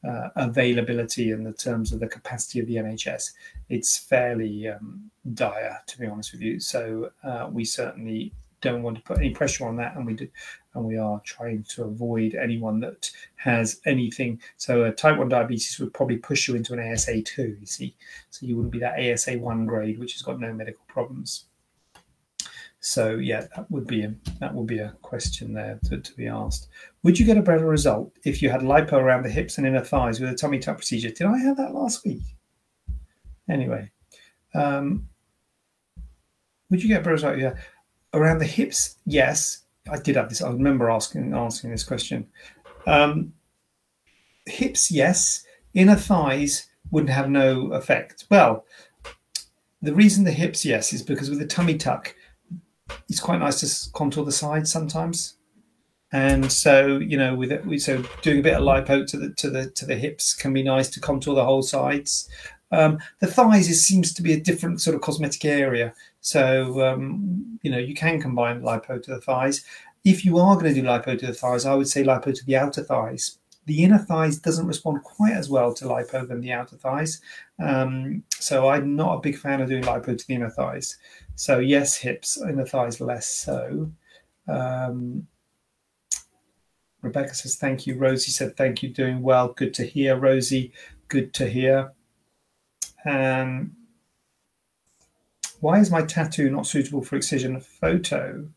uh, availability in the terms of the capacity of the NHS, it's fairly um, dire, to be honest with you. So uh, we certainly don't want to put any pressure on that, and we do, and we are trying to avoid anyone that has anything. So a type one diabetes would probably push you into an ASA two. You see, so you wouldn't be that ASA one grade, which has got no medical problems. So yeah, that would be a that would be a question there to, to be asked. Would you get a better result if you had lipo around the hips and inner thighs with a tummy tuck procedure? Did I have that last week? Anyway, um, would you get a better result? Yeah, around the hips. Yes, I did have this. I remember asking answering this question. Um, hips, yes. Inner thighs wouldn't have no effect. Well, the reason the hips, yes, is because with the tummy tuck, it's quite nice to contour the sides sometimes. And so, you know, with it, so doing a bit of lipo to the to the to the hips can be nice to contour the whole sides. Um, the thighs seems to be a different sort of cosmetic area, so um, you know you can combine lipo to the thighs. If you are going to do lipo to the thighs, I would say lipo to the outer thighs The inner thighs doesn't respond quite as well to lipo than the outer thighs. Um, so I'm not a big fan of doing lipo to the inner thighs. So yes, hips, inner thighs less so. Um, Rebecca says, thank you. Rosie said, thank you, doing well. Good to hear, Rosie. Good to hear. Um, why is my tattoo not suitable for excision photo?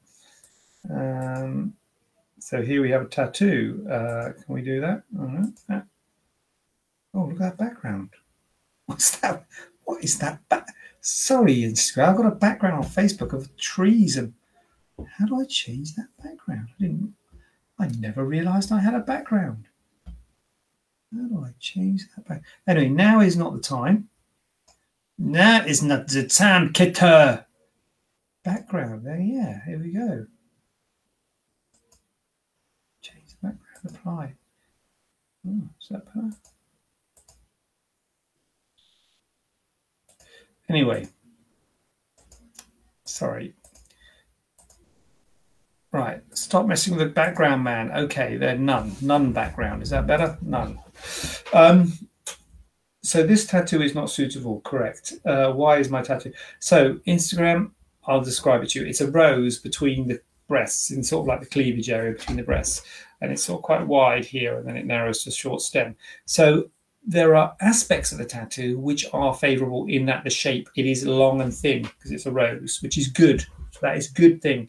Um, so here we have a tattoo. Uh, can we do that? Oh, look at that background. What's that? What is that? Ba- Sorry, Instagram. I've got a background on Facebook of trees and how do I change that background? I didn't. I never realised I had a background. How do I change that back? Anyway, now is not the time. Now is not the time, Kitter. Background. There, yeah. Here we go. Change Apply. Oh, is that better? Anyway, sorry. Right, stop messing with the background, man. Okay, they're none. None background. Is that better? None. Um, so this tattoo is not suitable, correct. Uh, why is my tattoo? So Instagram, I'll describe it to you. It's a rose between the breasts, in sort of like the cleavage area between the breasts. And it's sort of quite wide here, and then it narrows to a short stem. So there are aspects of the tattoo which are favorable in that the shape it is long and thin because it's a rose which is good. That is a good thing.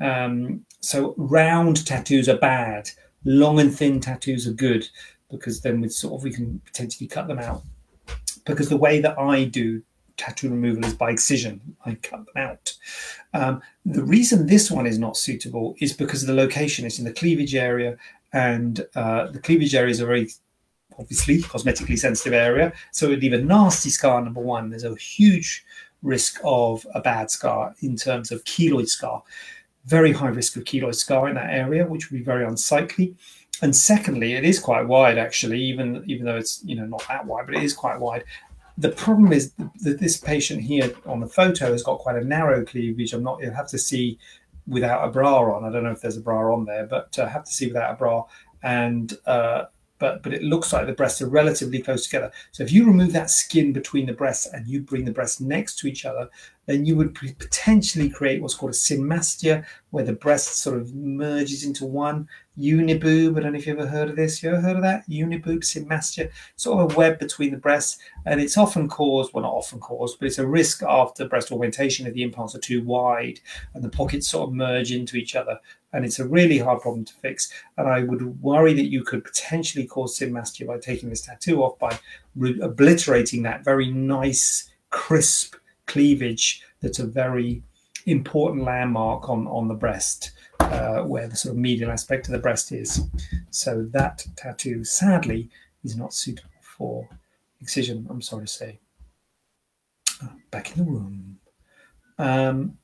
Um, so round tattoos are bad. Long and thin tattoos are good because then we sort of we can potentially cut them out. Because the way that i do tattoo removal is by excision i cut them out um, the reason this one is not suitable is because of the location it's in the cleavage area and uh, the cleavage area is a very obviously cosmetically sensitive area. So it would leave a nasty scar, number one. There's a huge risk of a bad scar in terms of keloid scar. Very high risk of keloid scar in that area, which would be very unsightly. And secondly, it is quite wide actually, even even though it's you know not that wide, but it is quite wide. The problem is that this patient here on the photo has got quite a narrow cleavage. I'm not. You'll have to see without a bra on. I don't know if there's a bra on there, but uh, have to see without a bra. And uh, but but it looks like the breasts are relatively close together. So if you remove that skin between the breasts and you bring the breasts next to each other, then you would potentially create what's called a symastia, where the breast sort of merges into one uniboob. I don't know if you've ever heard of this. You ever heard of that? Uniboob symastia, sort of a web between the breasts, and it's often caused, well, not often caused, but it's a risk after breast augmentation if the implants are too wide and the pockets sort of merge into each other and it's a really hard problem to fix. And I would worry that you could potentially cause symastia by taking this tattoo off by re- obliterating that very nice, crisp cleavage that's a very important landmark on, on the breast, uh, where the sort of medial aspect of the breast is. So that tattoo, sadly, is not suitable for excision, I'm sorry to say. Uh, back in the room. Um,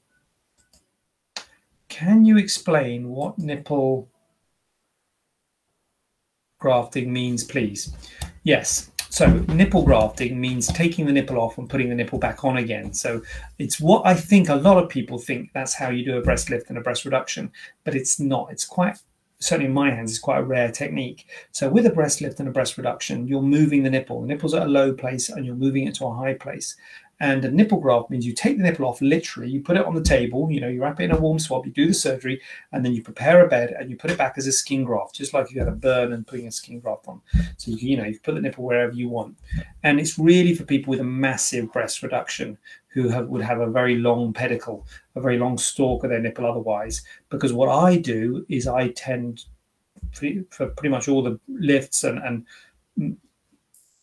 can you explain what nipple grafting means, please? Yes. So nipple grafting means taking the nipple off and putting the nipple back on again. So it's what I think a lot of people think that's how you do a breast lift and a breast reduction, but it's not. It's quite certainly in my hands, it's quite a rare technique. So with a breast lift and a breast reduction, you're moving the nipple. The nipple's at a low place and you're moving it to a high place. And a nipple graft means you take the nipple off literally, you put it on the table, you know, you wrap it in a warm swab, you do the surgery, and then you prepare a bed and you put it back as a skin graft, just like you had a burn and putting a skin graft on. So you, you know, you put the nipple wherever you want. And it's really for people with a massive breast reduction who have, would have a very long pedicle, a very long stalk of their nipple otherwise. Because what I do is I tend for pretty much all the lifts and, and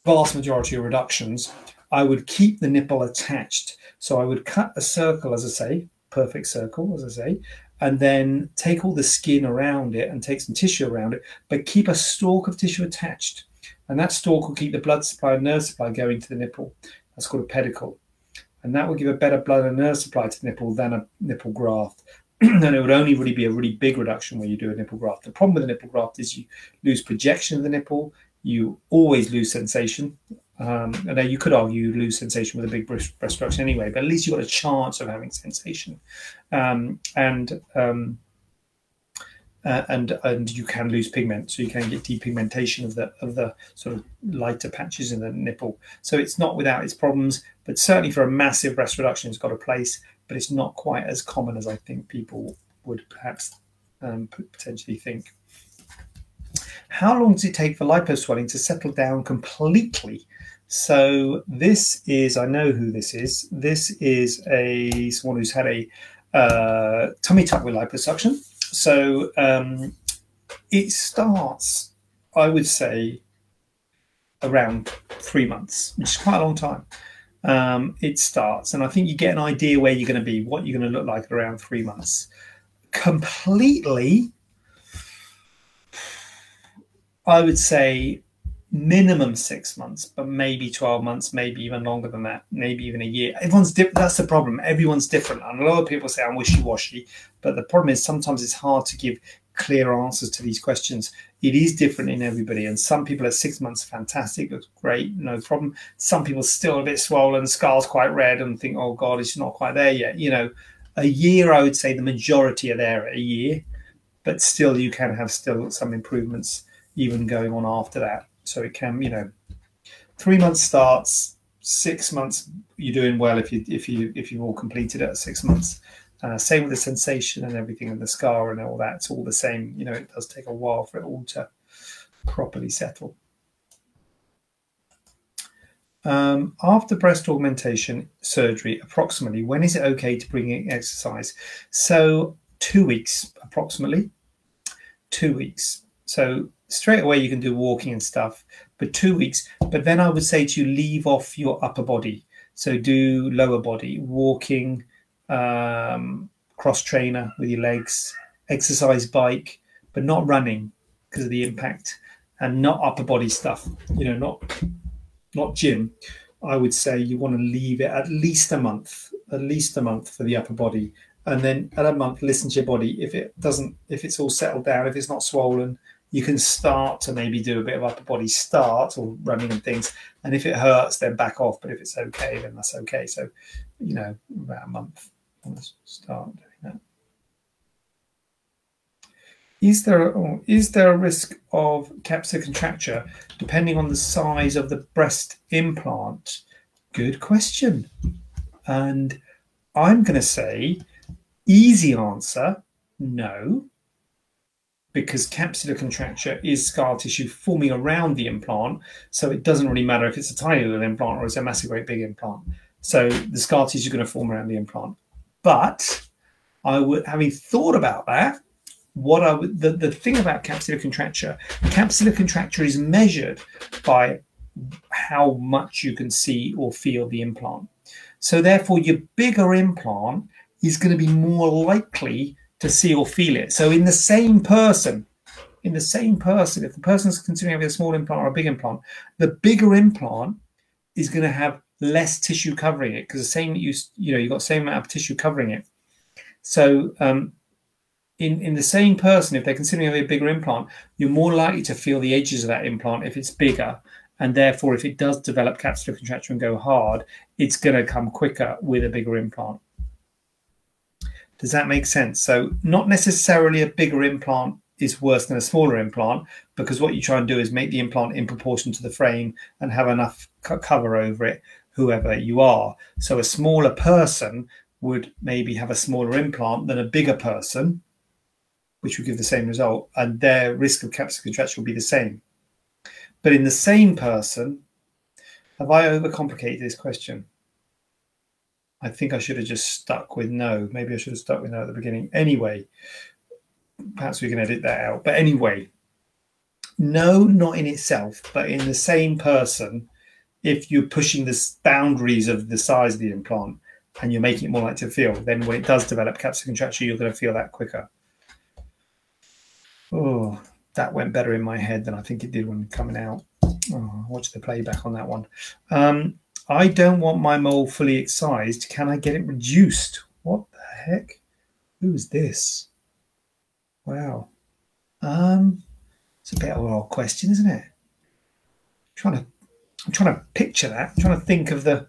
vast majority of reductions, I would keep the nipple attached. So I would cut a circle, as I say, perfect circle, as I say, and then take all the skin around it and take some tissue around it, but keep a stalk of tissue attached. And that stalk will keep the blood supply and nerve supply going to the nipple. That's called a pedicle. And that will give a better blood and nerve supply to the nipple than a nipple graft. and it would only really be a really big reduction when you do a nipple graft. The problem with a nipple graft is you lose projection of the nipple, you always lose sensation. Um, and you could argue you lose sensation with a big breast, breast reduction anyway, but at least you've got a chance of having sensation. Um, and um, uh, and and you can lose pigment, so you can get depigmentation of the of the sort of lighter patches in the nipple. So it's not without its problems, but certainly for a massive breast reduction, it's got a place. But it's not quite as common as I think people would perhaps um, potentially think. How long does it take for liposwelling to settle down completely? So this is, I know who this is. This is a someone who's had a uh, tummy tuck with liposuction. So um, it starts, I would say, around three months, which is quite a long time. Um, it starts, and I think you get an idea where you're going to be, what you're going to look like around three months. Completely, I would say minimum six months, but maybe 12 months, maybe even longer than that, maybe even a year. Everyone's different. That's the problem. Everyone's different. And a lot of people say I'm wishy washy, but the problem is sometimes it's hard to give clear answers to these questions. It is different in everybody. And some people at six months, fantastic, great, no problem. Some people still a bit swollen, scars quite red, and think, oh God, it's not quite there yet. You know, a year, I would say the majority are there at a year, but still you can have still some improvements even going on after that. So it can, you know, three months starts, six months you're doing well if you if you if you've all completed it at six months. Uh, same with the sensation and everything and the scar and all that. It's all the same. You know, it does take a while for it all to properly settle. Um, after breast augmentation surgery, approximately, when is it okay to bring in exercise? So, two weeks approximately. Two weeks. So, straight away you can do walking and stuff, but two weeks. But then I would say to you, leave off your upper body. So do lower body, walking, um, cross trainer with your legs, exercise bike, but not running because of the impact, and not upper body stuff. You know, not not gym. I would say you want to leave it at least a month, at least a month for the upper body, and then at a month listen to your body. If it doesn't, if it's all settled down, if it's not swollen, you can start to maybe do a bit of upper body start or running and things. And if it hurts, then back off. But if it's okay, then that's okay. So, you know, about a month, start doing that. Is there is there a risk of capsular contracture depending on the size of the breast implant? Good question. And I'm going to say easy answer no because capsular contracture is scar tissue forming around the implant. So it doesn't really matter if it's a tiny little implant or it's a massive, great big implant. So the scar tissue is going to form around the implant. But I would, having thought about that, what I would, the, the thing about capsular contracture, capsular contracture is measured by how much you can see or feel the implant. So therefore, your bigger implant is going to be more likely to see or feel it. So in the same person, in the same person, if the person's considering having a small implant or a big implant, the bigger implant is going to have less tissue covering it because the same you you know you've got the same amount of tissue covering it. So um, in in the same person, if they're considering having a bigger implant, you're more likely to feel the edges of that implant if it's bigger. And therefore, if it does develop capsular contracture and go hard, it's going to come quicker with a bigger implant. Does that make sense? So, not necessarily a bigger implant is worse than a smaller implant because what you try and do is make the implant in proportion to the frame and have enough cover over it, whoever you are. So, a smaller person would maybe have a smaller implant than a bigger person, which would give the same result, and their risk of capsular contracture will be the same. But in the same person, have I overcomplicated this question? I think I should have just stuck with no. Maybe I should have stuck with no at the beginning. Anyway, perhaps we can edit that out. But anyway, no, not in itself, but in the same person, if you're pushing the boundaries of the size of the implant and you're making it more like to feel, then when it does develop capsular contracture, you're going to feel that quicker. Oh, that went better in my head than I think it did when coming out. Oh, watch the playback on that one. Um, I don't want my mole fully excised. Can I get it reduced? What the heck? Who is this? Wow. Um, it's a bit of an odd question, isn't it? I'm trying to, I'm trying to picture that. I'm trying to think of the,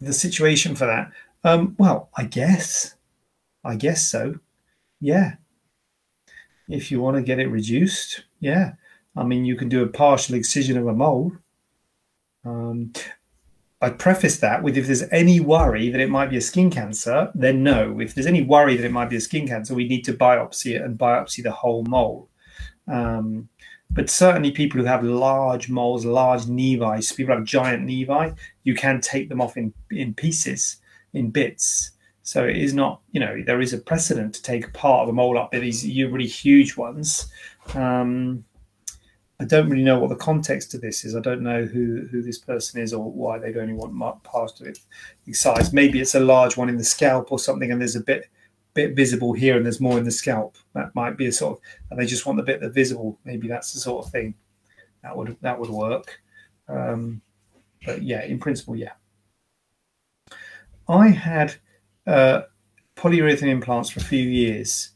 the situation for that. Um, well, I guess, I guess so. Yeah. if you want to get it reduced, yeah. I mean, you can do a partial excision of a mole. Um, I preface that with if there's any worry that it might be a skin cancer, then no. If there's any worry that it might be a skin cancer, we need to biopsy it and biopsy the whole mole. Um, but certainly, people who have large moles, large nevi, so people have giant nevi, you can take them off in, in pieces, in bits. So it is not, you know, there is a precedent to take part of a mole up. But these are really huge ones. Um, I don't really know what the context of this is. I don't know who, who this person is or why they'd only want part of it size. Maybe it's a large one in the scalp or something, and there's a bit bit visible here and there's more in the scalp. That might be a sort of, and they just want the bit that's visible. Maybe that's the sort of thing that would that would work. Um, but yeah, in principle, yeah. I had uh, polyurethane implants for a few years.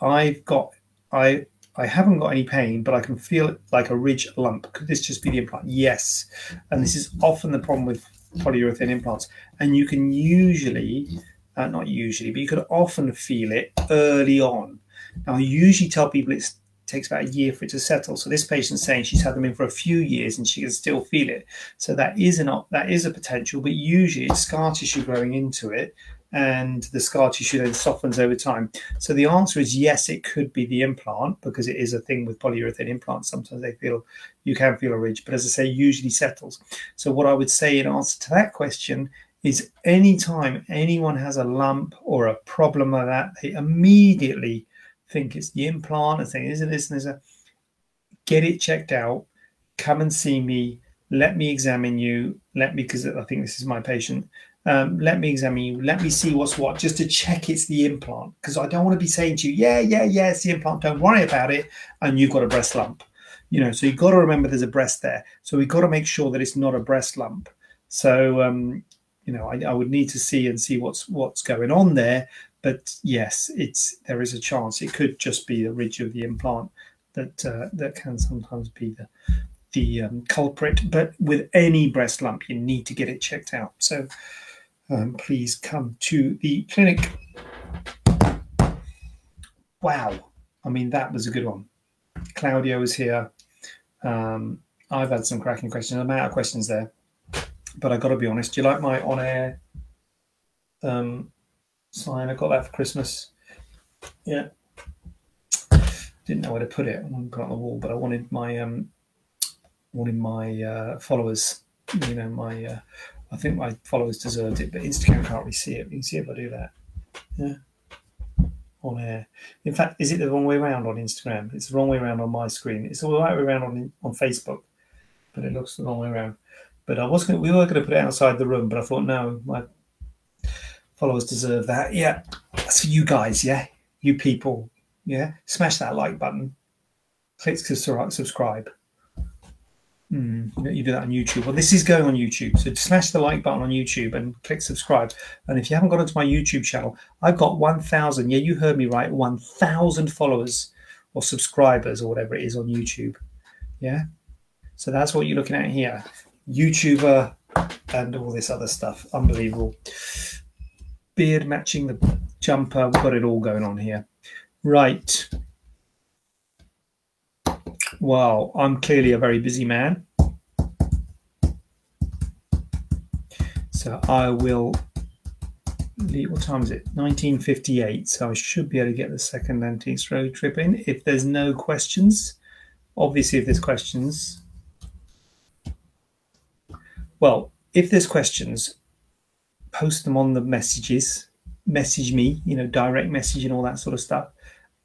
I've got I I haven't got any pain, but I can feel like a ridge lump. Could this just be the implant? Yes. And this is often the problem with polyurethane implants. And you can usually, uh, not usually, but you can often feel it early on. Now, I usually tell people it takes about a year for it to settle. So this patient's saying she's had them in for a few years and she can still feel it. So that is an that is a potential, but usually it's scar tissue growing into it and the scar tissue then softens over time. So the answer is yes, it could be the implant because it is a thing with polyurethane implants. Sometimes they feel you can feel a ridge, but as I say, usually settles. So what I would say in answer to that question is anytime anyone has a lump or a problem like that, they immediately think it's the implant and saying, is it this and is this? Get it checked out. Come and see me. Let me examine you. Let me, because I think this is my patient um, let me examine you. Let me see what's what, just to check it's the implant. Because I don't want to be saying to you, yeah, yeah, yeah, it's the implant. Don't worry about it. And you've got a breast lump. You know, so you've got to remember there's a breast there. So we've got to make sure that it's not a breast lump. So, um, you know, I, I would need to see and see what's what's going on there. But yes, it's there is a chance it could just be the ridge of the implant that uh, that can sometimes be the the um, culprit. But with any breast lump, you need to get it checked out. So um, please come to the clinic. Wow. I mean, that was a good one. Claudio is here. Um, I've had some cracking questions. I'm out of questions there. But I got to be honest. Do you like my on air um, sign? I got that for Christmas. Yeah. Didn't know where to put it. I wanted to put it on the wall, but I wanted my um, wanted my uh, followers, you know, my uh, I think my followers deserved it, but Instagram can't really see it. You can see if I do that. Yeah. On air. In fact, is it the wrong way around on Instagram? It's the wrong way around on my screen. It's all the right way around on on Facebook, but it looks the wrong way around. But I was going. We were going to put it outside the room, but I thought no, my followers deserve that. Yeah, that's for you guys. Yeah, you people. Yeah, smash that like button. Click subscribe. Mm, you do that on YouTube. Well, this is going on YouTube. So smash the like button on YouTube and click subscribe. And if you haven't got onto my YouTube channel, I've got 1,000. Yeah, you heard me right. 1,000 followers or subscribers or whatever it is on YouTube. Yeah. So that's what you're looking at here. YouTuber and all this other stuff. Unbelievable. Beard matching the jumper. We've got it all going on here. Right. Wow, I'm clearly a very busy man. So I will what time is it? 1958. So I should be able to get the second Antiques Road trip in. If there's no questions, obviously if there's questions, well, if there's questions, post them on the messages, message me, you know, direct message and all that sort of stuff.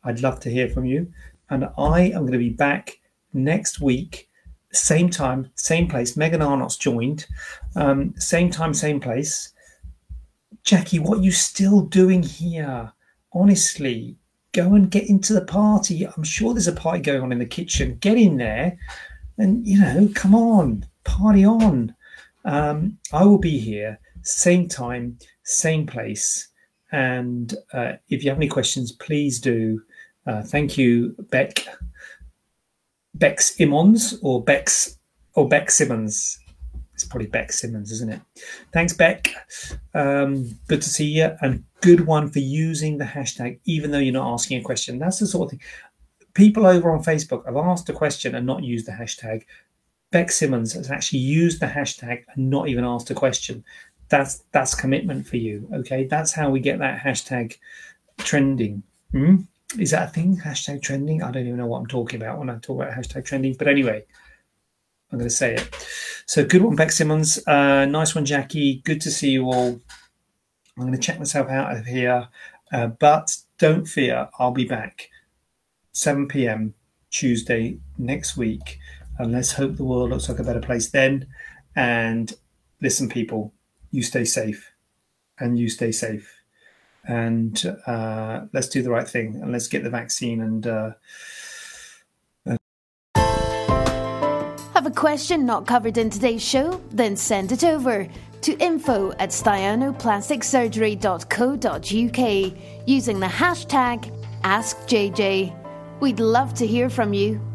I'd love to hear from you. And I am going to be back next week, same time, same place. Megan Arnott's joined, um, same time, same place. Jackie, what are you still doing here? Honestly, go and get into the party. I'm sure there's a party going on in the kitchen. Get in there and, you know, come on, party on. Um, I will be here, same time, same place. And uh, if you have any questions, please do. Uh, thank you, Beck. Bex Immons or Bex or Beck Simmons. It's probably Beck Simmons, isn't it? Thanks, Beck. Um, good to see you, and good one for using the hashtag, even though you're not asking a question. That's the sort of thing. people over on Facebook have asked a question and not used the hashtag. Beck Simmons has actually used the hashtag and not even asked a question. That's that's commitment for you. Okay, that's how we get that hashtag trending. Hmm? Is that a thing? Hashtag trending? I don't even know what I'm talking about when I talk about hashtag trending. But anyway, I'm going to say it. So good one, Beck Simmons. Uh, nice one, Jackie. Good to see you all. I'm going to check myself out of here. Uh, but don't fear, I'll be back 7 p.m. Tuesday next week. And let's hope the world looks like a better place then. And listen, people, you stay safe and you stay safe. And uh, let's do the right thing and let's get the vaccine and. Uh, Have a question not covered in today's show? Then send it over to info at staianoplasticsurgery.co.uk using the hashtag AskJJ. We'd love to hear from you.